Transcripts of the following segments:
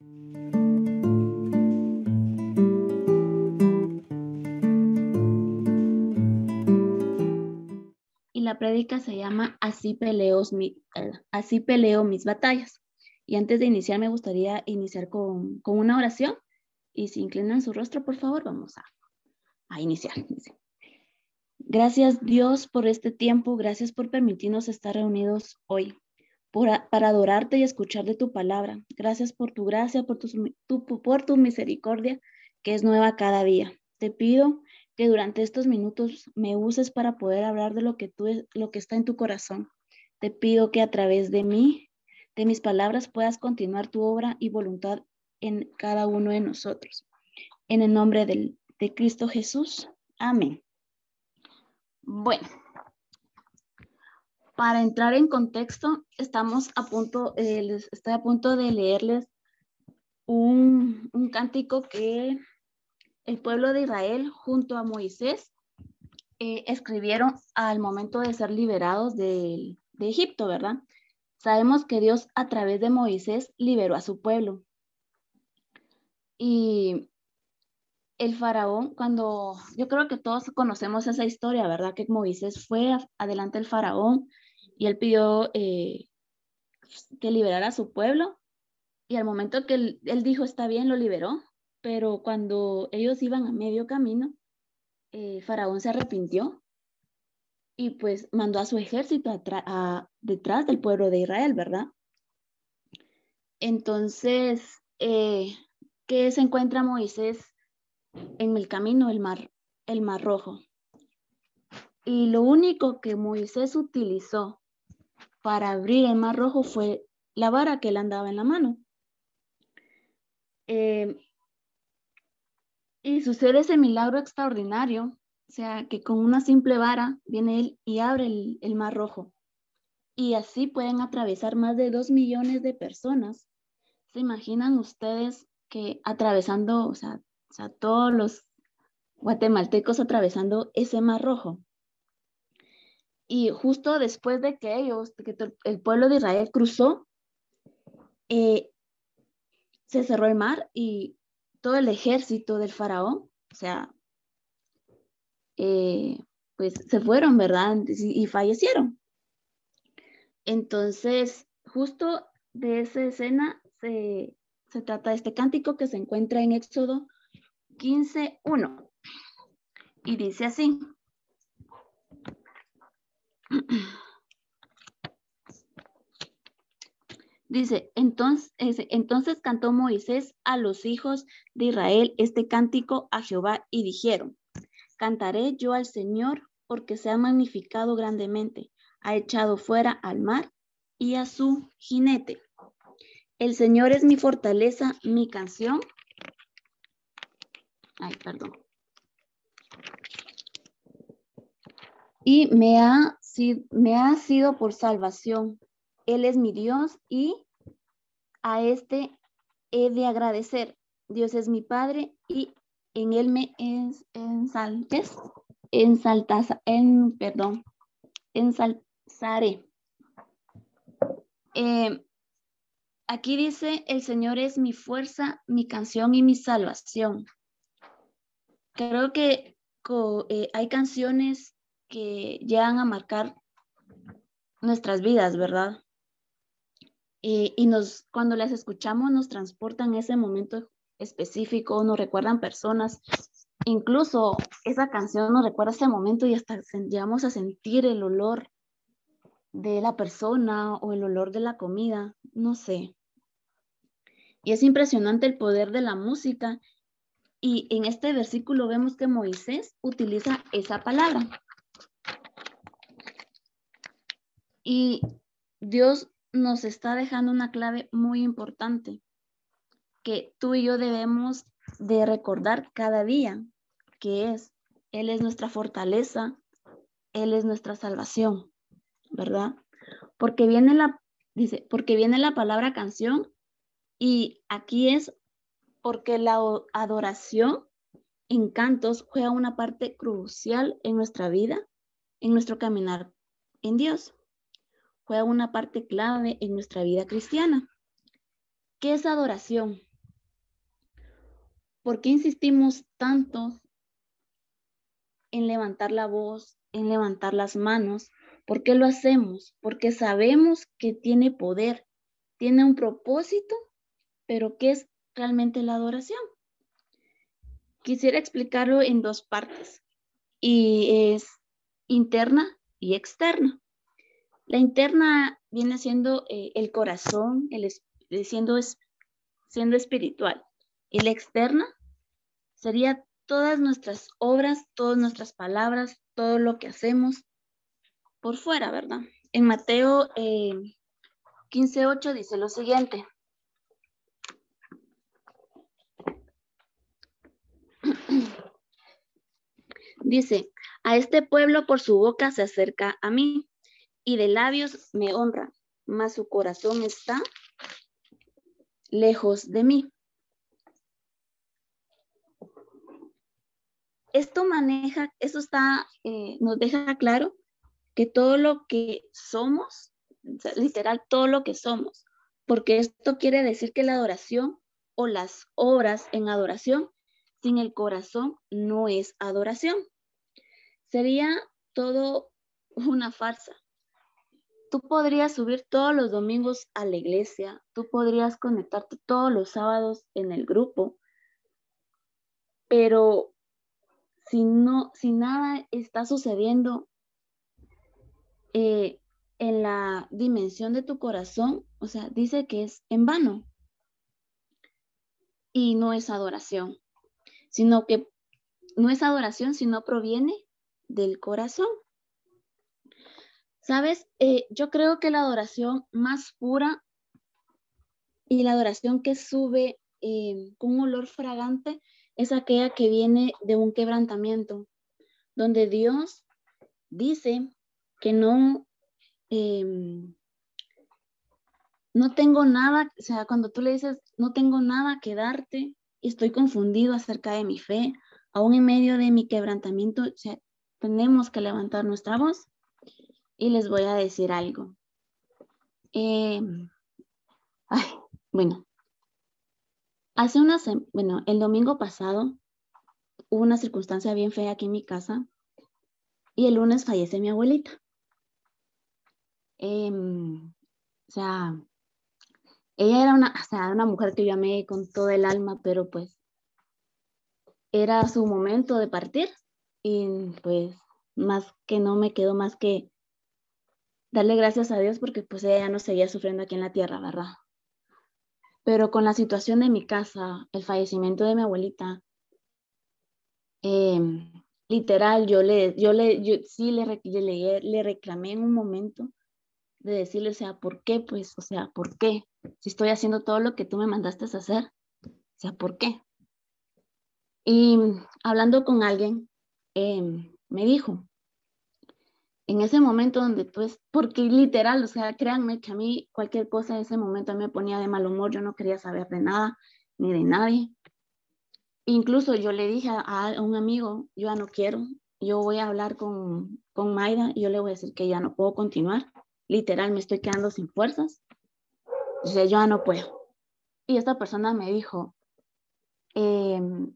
Y la prédica se llama Así peleo, eh, así peleo mis batallas. Y antes de iniciar, me gustaría iniciar con, con una oración. Y si inclinan su rostro, por favor, vamos a, a iniciar. Gracias Dios por este tiempo, gracias por permitirnos estar reunidos hoy, para adorarte y escuchar de tu palabra. Gracias por tu gracia, por tu, por tu misericordia, que es nueva cada día. Te pido que durante estos minutos me uses para poder hablar de lo que, tú, lo que está en tu corazón. Te pido que a través de mí, de mis palabras, puedas continuar tu obra y voluntad en cada uno de nosotros. En el nombre de Cristo Jesús. Amén. Bueno, para entrar en contexto, estamos a punto, eh, estoy a punto de leerles un, cántico que el pueblo de Israel junto a Moisés eh, escribieron al momento de ser liberados de, de Egipto, ¿verdad? Sabemos que Dios a través de Moisés liberó a su pueblo. Y el faraón, cuando yo creo que todos conocemos esa historia, ¿verdad? Que Moisés fue adelante el faraón y él pidió eh, que liberara a su pueblo y al momento que él, dijo está bien, lo liberó, pero cuando ellos iban a medio camino, eh, faraón se arrepintió y pues mandó a su ejército detrás del pueblo de Israel, ¿verdad? Entonces, eh, ¿qué se encuentra Moisés en el camino el mar, el mar rojo. Y lo único que Moisés utilizó para abrir el mar rojo fue la vara que él andaba en la mano. Eh, y sucede ese milagro extraordinario, o sea, que con una simple vara viene él y abre el, mar rojo. Y así pueden atravesar más de dos millones de personas. ¿Se imaginan ustedes que atravesando, o o sea, todos los guatemaltecos atravesando ese mar rojo. Y justo después de que ellos, que el pueblo de Israel cruzó, eh, se cerró el mar y todo el ejército del faraón, o sea, eh, pues se fueron, ¿verdad? Y, fallecieron. Entonces, justo de esa escena se, se trata este cántico que se encuentra en Éxodo 15.1. Y dice así. Dice, entonces, cantó Moisés a los hijos de Israel este cántico a Jehová y dijeron, cantaré yo al Señor porque se ha magnificado grandemente, ha echado fuera al mar y a su jinete. El Señor es mi fortaleza, mi canción Ay, perdón. Y me ha, me ha sido por salvación. Él es mi Dios y a este he de agradecer. Dios es mi Padre y en él me es, ensaltes, ensaltas, en, perdón, ensalzaré. Eh, aquí dice, el Señor es mi fuerza, mi canción y mi salvación. Creo que eh, hay canciones que llegan a marcar nuestras vidas, ¿verdad? Y, nos, cuando las escuchamos nos transportan ese momento específico, nos recuerdan personas. Incluso esa canción nos recuerda ese momento y hasta llegamos a sentir el olor de la persona o el olor de la comida, no sé. Y es impresionante el poder de la música y en este versículo vemos que Moisés utiliza esa palabra. Y Dios nos está dejando una clave muy importante que tú y yo debemos de recordar cada día, que es, Él es nuestra fortaleza, Él es nuestra salvación, ¿verdad? Porque viene la, dice, porque viene la palabra canción y aquí es porque la adoración en cantos juega una parte crucial en nuestra vida, en nuestro caminar en Dios. Juega una parte clave en nuestra vida cristiana. ¿Qué es adoración? ¿por qué insistimos tanto en levantar la voz, en levantar las manos? ¿Por qué lo hacemos? Porque sabemos que tiene poder, tiene un propósito, pero ¿qué es realmente la adoración? Quisiera explicarlo en dos partes y es interna y externa. La interna viene siendo eh, el corazón, el, eh, siendo, siendo espiritual. Y la externa sería todas nuestras obras, todas nuestras palabras, todo lo que hacemos por fuera, ¿verdad? En Mateo eh, 15.8 dice lo siguiente. Dice, a este pueblo por su boca se acerca a mí y de labios me honra, mas su corazón está lejos de mí. Esto maneja, esto está, eh, nos deja claro que todo lo que somos, literal, todo lo que somos, porque esto quiere decir que la adoración o las obras en adoración sin el corazón no es adoración. Sería todo una farsa. Tú podrías subir todos los domingos a la iglesia, tú podrías conectarte todos los sábados en el grupo, pero si no, si nada está sucediendo eh, en la dimensión de tu corazón, o sea, dice que es en vano y no es adoración sino que no es adoración, sino proviene del corazón. Sabes, eh, yo creo que la adoración más pura y la adoración que sube eh, con un olor fragante es aquella que viene de un quebrantamiento, donde Dios dice que no, em, no tengo nada, o sea, cuando tú le dices, no tengo nada que darte, estoy confundido acerca de mi fe, aún en medio de mi quebrantamiento, tenemos que levantar nuestra voz y les voy a decir algo. Em, bueno, hace una bueno, el domingo pasado hubo una circunstancia bien fea aquí en mi casa y el lunes fallece mi abuelita. Em, o sea, ella era una, una mujer que yo amé con todo el alma, pero pues era su momento de partir y pues más que no me quedó más que darle gracias a Dios porque pues ella ya no seguía sufriendo aquí en la tierra, ¿verdad? Pero con la situación de mi casa, el fallecimiento de mi abuelita, em, literal, yo le, yo le, yo sí le, le, le reclamé en un momento de decirle, o sea, ¿por qué? Pues, o sea, ¿por qué? Si estoy haciendo todo lo que tú me mandaste a hacer, o sea, ¿por qué? Y hablando con alguien, em, me dijo, en ese momento donde tú es, porque literal, o sea, créanme que a mí cualquier cosa en ese momento me ponía de mal humor, yo no quería saber de nada ni de nadie. Incluso yo le dije a, un amigo, yo ya no quiero, yo voy a hablar con, con Maida y yo le voy a decir que ya no puedo continuar literal me estoy quedando sin fuerzas. O sea, yo ya no puedo. Y esta persona me dijo em,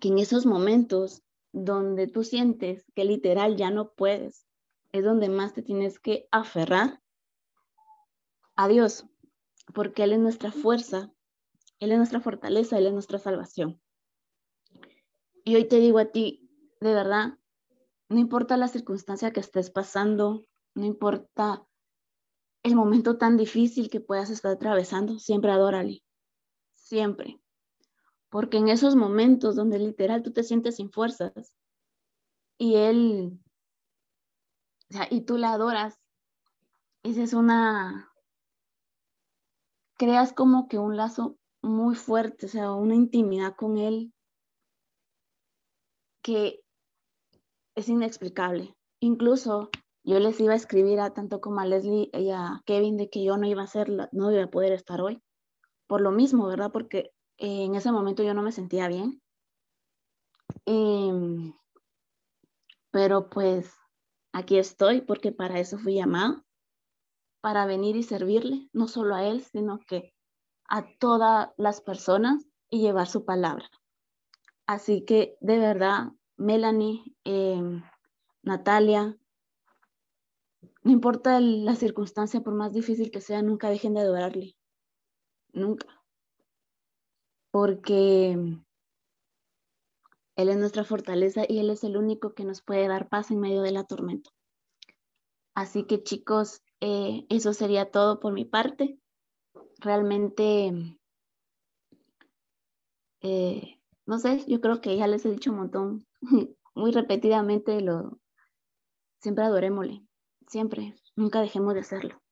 que en esos momentos donde tú sientes que literal ya no puedes, es donde más te tienes que aferrar a Dios, porque Él es nuestra fuerza, Él es nuestra fortaleza, Él es nuestra salvación. Y hoy te digo a ti, de verdad, no importa la circunstancia que estés pasando, no importa el momento tan difícil que puedas estar atravesando, siempre adórale, siempre. Porque en esos momentos donde literal tú te sientes sin fuerzas y él, o sea, y tú la adoras, esa es una, creas como que un lazo muy fuerte, o sea, una intimidad con él que es inexplicable. Incluso yo les iba a escribir a tanto como a Leslie y a Kevin de que yo no iba a ser, no iba a poder estar hoy. Por lo mismo, ¿verdad? Porque en ese momento yo no me sentía bien. Em, pero pues aquí estoy porque para eso fui llamado, para venir y servirle, no solo a él, sino que a todas las personas y llevar su palabra. Así que de verdad, Melanie, em, Natalia, no importa la circunstancia, por más difícil que sea, nunca dejen de adorarle. Nunca. Porque Él es nuestra fortaleza y Él es el único que nos puede dar paz en medio de la tormenta. Así que chicos, eh, eso sería todo por mi parte. Realmente, eh, no sé, yo creo que ya les he dicho un montón, muy repetidamente, lo, siempre adorémosle, siempre, nunca dejemos de hacerlo.